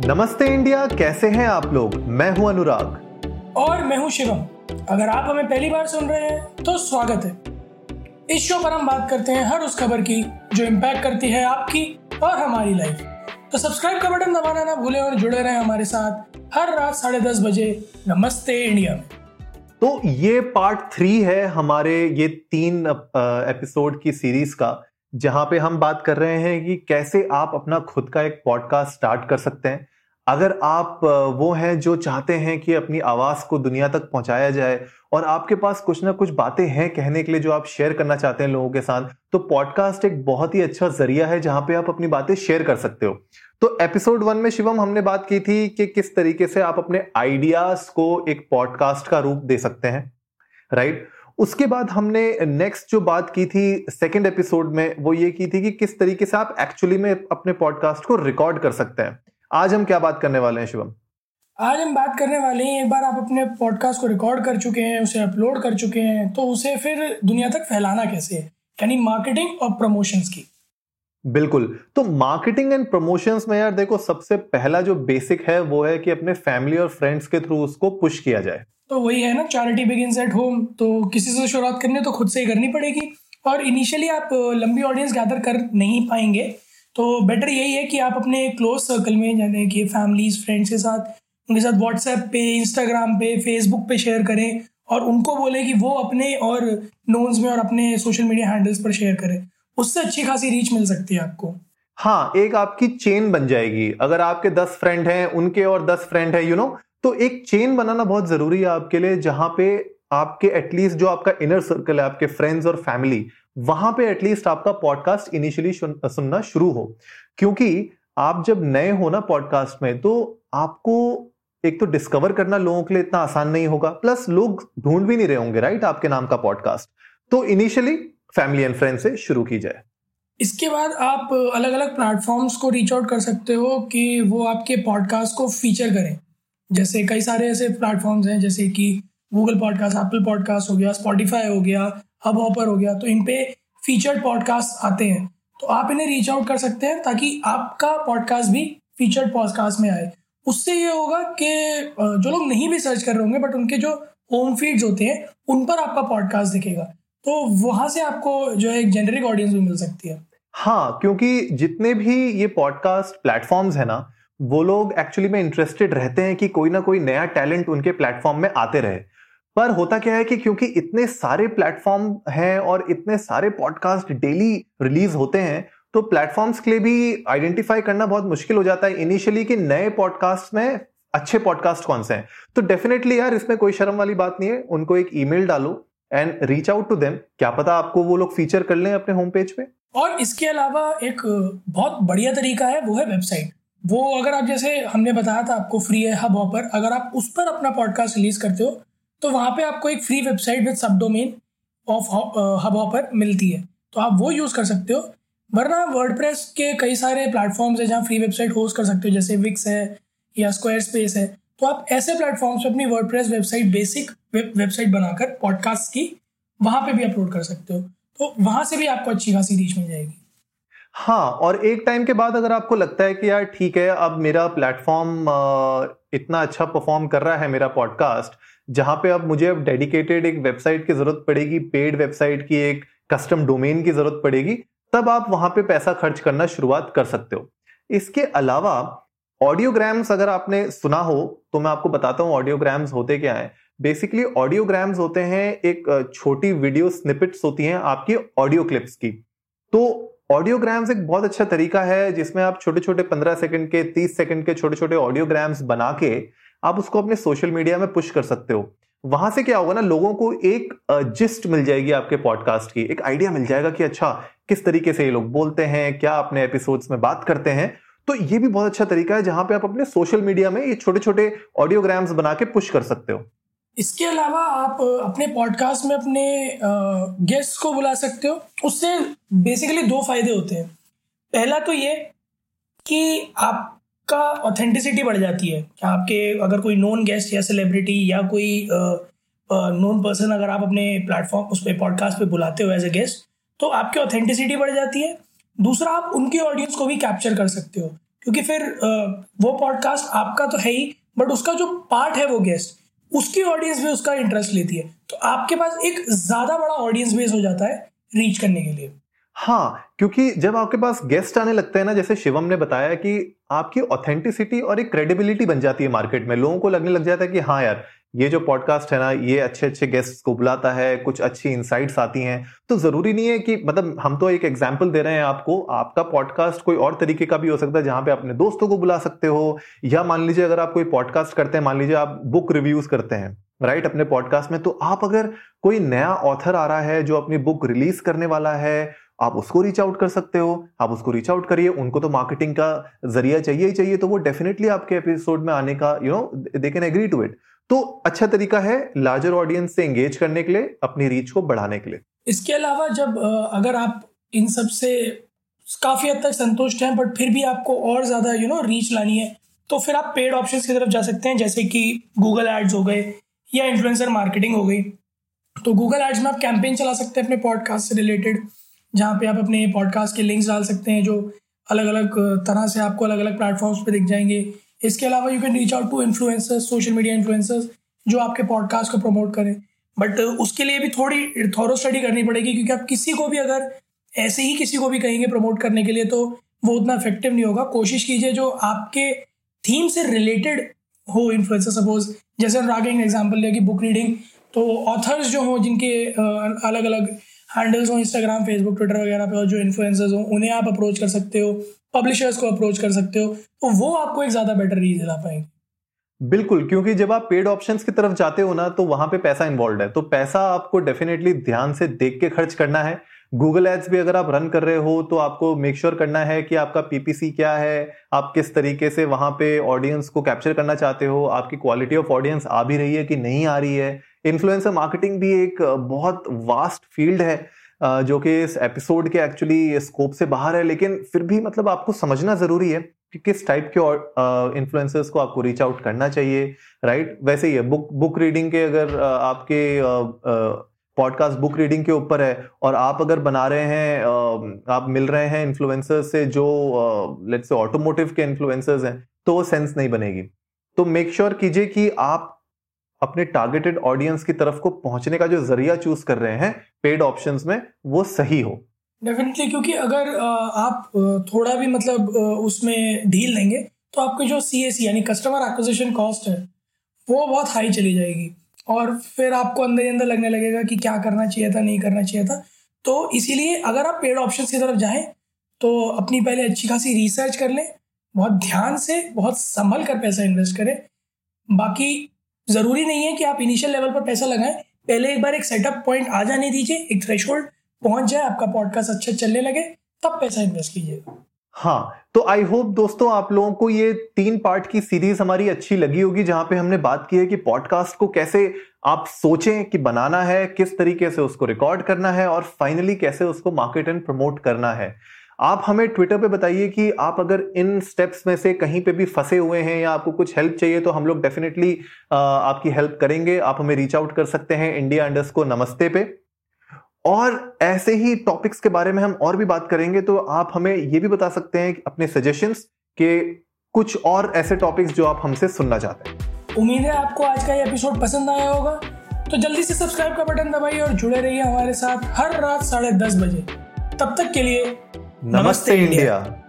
नमस्ते इंडिया कैसे हैं आप लोग? मैं हूँ अनुराग। और मैं हूँ शिवम। अगर आप हमें पहली बार सुन रहे हैं तो स्वागत है। इस शो पर हम बात करते हैं हर उस खबर की जो इम्पैक्ट करती है आपकी और हमारी लाइफ तो सब्सक्राइब का बटन दबाना ना भूलें और जुड़े रहें हमारे साथ हर रात साढ़े दस बजे नमस्ते इंडिया। में तो ये पार्ट थ्री है हमारे ये तीन एपिसोड की सीरीज़ का। जहाँ पे हम बात कर रहे हैं कि कैसे आप अपना खुद का एक पॉडकास्ट स्टार्ट कर सकते हैं। अगर आप वो हैं जो चाहते हैं कि अपनी आवाज़ को दुनिया तक पहुँचाया जाए और आपके पास कुछ ना कुछ बातें हैं कहने के लिए जो आप शेयर करना चाहते हैं लोगों के साथ तो पॉडकास्ट एक बहुत ही अच्छा ज़रिया है जहाँ पे आप अपनी बातें शेयर कर सकते हो। तो एपिसोड वन में शिवम हमने बात की थी कि किस तरीके से आप अपने आइडियाज़ को एक पॉडकास्ट का रूप दे सकते हैं राइट उसके बाद हमने नेक्स्ट जो बात की थी सेकेंड एपिसोड में वो ये की थी कि किस तरीके से आप एक्चुअली में अपने पॉडकास्ट को रिकॉर्ड कर सकते हैं। आज हम क्या बात करने वाले हैं शिवम? आज हम बात करने वाले हैं एक बार आप अपने पॉडकास्ट को रिकॉर्ड कर चुके हैं उसे अपलोड कर चुके हैं तो उसे फिर दुनिया तक फैलाना कैसे है? यानी मार्केटिंग और प्रमोशंस की। बिल्कुल। तो मार्केटिंग एंड प्रमोशंस में यार देखो सबसे पहला जो बेसिक है वो है कि अपने फैमिली और फ्रेंड्स के थ्रू उसको पुश किया जाए। तो वही है ना चैरिटी बिगिंस एट होम तो किसी से शुरुआत करनी तो खुद से ही करनी पड़ेगी। और इनिशियली आप लंबी ऑडियंस गैदर कर नहीं पाएँगे तो बेटर यही है कि आप अपने क्लोज सर्कल में जाने कि फैमिलीज़ फ्रेंड्स के साथ, उनके साथ व्हाट्सएप पे इंस्टाग्राम पे फेसबुक पे शेयर करें और उनको बोले कि वो अपने और नोन्स में और अपने सोशल मीडिया हैंडल्स पर शेयर करें। उससे अच्छी खासी रीच मिल सकती है आपको। हाँ एक आपकी चेन बन जाएगी। अगर आपके दस फ्रेंड हैं, उनके और दस फ्रेंड है यू नो तो एक चेन बनाना बहुत ज़रूरी है आपके लिए, जहाँ पे आपके एटलीस्ट जो आपका इनर सर्कल है, आपके फ्रेंड्स और फैमिली वहाँ पे एटलीस्ट आपका पॉडकास्ट इनिशियली सुनना शुरू हो। क्योंकि आप जब नए हो ना पॉडकास्ट में तो आपको एक तो डिस्कवर करना लोगों के लिए इतना आसान नहीं होगा प्लस लोग ढूंढ भी नहीं रहे होंगे राइट आपके नाम का पॉडकास्ट तो इनिशियली फैमिली एंड फ्रेंड से शुरू की जाए। इसके बाद आप अलग अलग प्लेटफॉर्म्स को रीच आउट कर सकते हो कि वो आपके पॉडकास्ट को फीचर करें। जैसे कई सारे ऐसे प्लेटफॉर्म्स हैं जैसे कि गूगल पॉडकास्ट एप्पल पॉडकास्ट हो गया स्पॉटिफाई हो गया हब हॉपर हो गया तो इन पे फीचर्ड पॉडकास्ट आते हैं। तो आप इन्हें रीच आउट कर सकते हैं ताकि आपका पॉडकास्ट भी फीचर्ड पॉडकास्ट में आए। उससे ये होगा कि जो लोग नहीं भी सर्च कर रहे होंगे बट उनके जो होम फीड्स होते हैं उन पर आपका पॉडकास्ट दिखेगा। तो वहाँ से आपको जो है एक जेनरिक ऑडियंस भी मिल सकती है। हाँ क्योंकि जितने भी ये पॉडकास्ट प्लेटफॉर्म्स है ना वो लोग एक्चुअली में इंटरेस्टेड रहते हैं कि कोई ना कोई नया टैलेंट उनके प्लेटफॉर्म में आते रहे। पर होता क्या है कि क्योंकि इतने सारे प्लेटफॉर्म हैं और इतने सारे पॉडकास्ट डेली रिलीज़ होते हैं तो प्लेटफॉर्म्स के लिए भी आइडेंटिफाई करना बहुत मुश्किल हो जाता है। इनिशियली कि नए पॉडकास्ट में अच्छे पॉडकास्ट कौन से हैं? तो डेफिनेटली यार इसमें कोई शर्म वाली बात नहीं है। उनको एक ईमेल डालो and reach out to them क्या पता आपको वो लोग फीचर कर लें अपने होम पेज पे और इसके अलावा एक बहुत बढ़िया तरीका है, वो है वेबसाइट वो अगर आप जैसे हमने बताया था आपको फ्री है हब ऑपर अगर आप उस पर अपना पॉडकास्ट रिलीज़ करते हो तो वहाँ पे आपको एक free website with sub domain of Hubhopper मिलती है। तो आप वो यूज़ कर सकते हो। वरना वर्ड के कई सारे प्लेटफॉर्म्स है जहाँ फ्री वेबसाइट होस्ट कर सकते हो, जैसे विक्स है या स्क्वायर स्पेस है। तो आप ऐसे प्लेटफॉर्म्स पे अपनी वर्ड वेबसाइट बेसिक वेबसाइट बनाकर पॉडकास्ट की वहाँ पे भी अपलोड कर सकते हो। तो वहाँ से भी आपको अच्छी खासी रीच मिल जाएगी। हाँ और एक टाइम के बाद अगर आपको लगता है कि यार ठीक है, अब मेरा प्लेटफॉर्म इतना अच्छा परफॉर्म कर रहा है मेरा पॉडकास्ट जहाँ पे अब मुझे अब डेडिकेटेड एक वेबसाइट की ज़रूरत पड़ेगी पेड वेबसाइट की एक कस्टम डोमेन की ज़रूरत पड़ेगी, तब आप वहाँ पे पैसा खर्च करना शुरुआत कर सकते हो। इसके अलावा ऑडियोग्राम्स अगर आपने सुना हो तो मैं आपको बताता हूँ ऑडियोग्राम्स होते क्या है। बेसिकली ऑडियोग्राम्स होते हैं एक छोटी वीडियो स्निपिट्स होती हैं आपकी ऑडियो क्लिप्स की। तो ऑडियोग्राम्स एक बहुत अच्छा तरीका है, जिसमें आप छोटे छोटे पंद्रह सेकंड के, तीस सेकंड के छोटे छोटे ऑडियोग्राम्स बना के आप उसको अपने सोशल मीडिया में पुश कर सकते हो। वहाँ से क्या होगा ना, लोगों को एक जिस्ट मिल जाएगी आपके पॉडकास्ट की। एक आइडिया मिल जाएगा कि अच्छा किस तरीके से ये लोग बोलते हैं, क्या अपने एपिसोड्स में बात करते हैं। तो ये भी बहुत अच्छा तरीका है, जहाँ पे आप अपने सोशल मीडिया में ये छोटे छोटे ऑडियोग्राम्स बना के पुश कर सकते हो। इसके अलावा आप अपने पॉडकास्ट में अपने गेस्ट को बुला सकते हो। उससे बेसिकली दो फ़ायदे होते हैं। पहला तो ये कि आपका ऑथेंटिसिटी बढ़ जाती है। आपके, अगर कोई नॉन गेस्ट या सेलिब्रिटी या कोई नॉन पर्सन अगर आप अपने प्लेटफॉर्म उस पर पॉडकास्ट पे बुलाते हो एज ए गेस्ट तो आपकी ऑथेंटिसिटी बढ़ जाती है। दूसरा, आप उनके ऑडियंस को भी कैप्चर कर सकते हो। क्योंकि फिर वो पॉडकास्ट आपका तो है ही बट उसका जो पार्ट है वो गेस्ट उसकी ऑडियंस भी उसका इंटरेस्ट लेती है। तो आपके पास एक ज़्यादा बड़ा ऑडियंस बेस हो जाता है रीच करने के लिए। हाँ क्योंकि जब आपके पास गेस्ट आने लगते हैं ना, जैसे शिवम ने बताया कि आपकी ऑथेंटिसिटी और एक क्रेडिबिलिटी बन जाती है मार्केट में, लोगों को लगने लग जाता है कि हाँ यार ये जो पॉडकास्ट है ना, ये अच्छे अच्छे गेस्ट को बुलाता है, कुछ अच्छी इंसाइट्स आती हैं। तो ज़रूरी नहीं है कि मतलब हम तो एक एग्ज़ाम्पल दे रहे हैं आपको, आपका पॉडकास्ट कोई और तरीके का भी हो सकता है जहाँ पे अपने दोस्तों को बुला सकते हो, या मान लीजिए अगर आप कोई पॉडकास्ट करते हैं, मान लीजिए आप बुक रिव्यूज़ करते हैं राइट अपने पॉडकास्ट में तो आप अगर कोई नया ऑथर आ रहा है जो अपनी बुक रिलीज़ करने वाला है, आप उसको रीच आउट कर सकते हो, आप उसको रीच आउट करिए, उनको तो मार्केटिंग का ज़रिया चाहिए ही चाहिए तो वो डेफिनेटली आपके एपिसोड में आने का you know they can agree to it तो अच्छा तरीका है लार्जर ऑडियंस से एंगेज करने के लिए, अपनी रीच को बढ़ाने के लिए। इसके अलावा जब अगर आप इन सबसे काफ़ी हद तक संतुष्ट हैं बट फिर भी आपको और ज़्यादा यू नो रीच लानी है तो फिर आप पेड ऑप्शन की तरफ़ जा सकते हैं, जैसे कि गूगल एड्स हो गए या इन्फ्लुएंसर मार्केटिंग हो गई। तो गूगल एड्स में आप कैंपेन चला सकते हैं अपने पॉडकास्ट से रिलेटेड जहाँ पे आप अपने पॉडकास्ट के लिंक्स डाल सकते हैं, जो अलग अलग तरह से आपको अलग अलग प्लेटफॉर्म्स पे दिख जाएँगे। इसके अलावा you can reach out to influencers social media influencers जो आपके पॉडकास्ट को प्रमोट करें। बट उसके लिए भी थोड़ी थॉरो स्टडी करनी पड़ेगी क्योंकि आप किसी को भी अगर ऐसे ही किसी को भी कहेंगे प्रमोट करने के लिए तो वो उतना इफ़ेक्टिव नहीं होगा। कोशिश कीजिए जो आपके थीम से रिलेटेड हो इन्फ्लुएंसर सपोज़ जैसे एग्ज़ाम्पल लिया कि बुक रीडिंग तो ऑथर्स जो हों, जिनके अलग अलग हैंडल्स हो इंस्टाग्राम फेसबुक ट्विटर वगैरह पे और जो इन्फ्लुएंसर्स हो, उन्हें आप अप्रोच कर सकते हो पब्लिशर्स को अप्रोच कर सकते हो तो वो आपको एक ज़्यादा बेटर रीच दिला पाएँगे। बिल्कुल, क्योंकि जब आप पेड ऑप्शंस की तरफ़ जाते हो ना तो वहाँ पे पैसा इन्वॉल्व है। तो पैसा आपको डेफिनेटली ध्यान से देख के खर्च करना है। गूगल एड्स भी अगर आप रन कर रहे हो तो आपको मेक श्योर sure करना है कि आपका पीपीसी क्या है, आप किस तरीके से वहाँ पे ऑडियंस को कैप्चर करना चाहते हो, आपकी क्वालिटी ऑफ़ ऑडियंस आ भी रही है कि नहीं आ रही है इन्फ्लुएंसर मार्केटिंग भी एक बहुत वास्ट फ़ील्ड है जो कि इस एपिसोड के एक्चुअली स्कोप से बाहर है, लेकिन फिर भी मतलब आपको समझना ज़रूरी है कि किस टाइप के इन्फ्लुएंसर्स को आपको रीच आउट करना चाहिए राइट वैसे ही है बुक बुक रीडिंग के अगर आपके पॉडकास्ट बुक रीडिंग के ऊपर है, और आप अगर बना रहे हैं आप मिल रहे हैं इन्फ्लुएंसर्स से जो लेट्स से ऑटोमोटिव के इन्फ्लुएंसर्स हैं तो वो सेंस नहीं बनेगी। तो मेक श्योर कीजिए कि आप अपने टारगेटेड ऑडियंस की तरफ़ को पहुँचने का जो ज़रिया चूज़ कर रहे हैं पेड ऑप्शंस में, वो सही हो। डेफिनेटली क्योंकि अगर आप थोड़ा भी मतलब उसमें ढील लेंगे तो आपकी जो सी एस यानी कस्टमर एक्विजिशन कॉस्ट है, वो बहुत हाई चली जाएगी। और फिर आपको अंदर ही अंदर लगने लगेगा कि क्या करना चाहिए था, नहीं करना चाहिए था। तो इसीलिए अगर आप पेड ऑप्शन की तरफ़ जाएँ तो अपनी पहले अच्छी खासी रिसर्च कर लें, बहुत ध्यान से, बहुत संभल कर पैसा इन्वेस्ट करें। बाकी ज़रूरी नहीं है कि आप इनिशियल लेवल पर पैसा लगाएँ। पहले एक बार एक सेटअप पॉइंट आ जाने दीजिए, एक थ्रेश पहुँच जाए, आपका पॉडकास्ट अच्छा चलने लगे, तब पैसा इन्वेस्ट कीजिए। हाँ तो आई होप दोस्तों आप लोगों को ये तीन पार्ट की सीरीज़ हमारी अच्छी लगी होगी, जहाँ पे हमने बात की है कि पॉडकास्ट को कैसे आप सोचें कि बनाना है, किस तरीके से उसको रिकॉर्ड करना है, और फाइनली कैसे उसको मार्केट एंड प्रमोट करना है। आप हमें ट्विटर पे बताइए कि आप अगर इन स्टेप्स में से कहीं पे भी फंसे हुए हैं या आपको कुछ हेल्प चाहिए तो हम लोग डेफिनेटली आपकी हेल्प करेंगे। आप हमें रीच आउट कर सकते हैं इंडिया अंडर्स को नमस्ते पे। और ऐसे ही टॉपिक्स के बारे में हम और भी बात करेंगे तो आप हमें ये भी बता सकते हैं अपने सजेशंस के कुछ और ऐसे टॉपिक्स जो आप हमसे सुनना चाहते हैं। उम्मीद है आपको आज का ये एपिसोड पसंद आया होगा। तो जल्दी से सब्सक्राइब का बटन दबाइए और जुड़े रहिए हमारे साथ हर रात साढ़े दस बजे। तब तक के लिए नमस्ते इंडिया।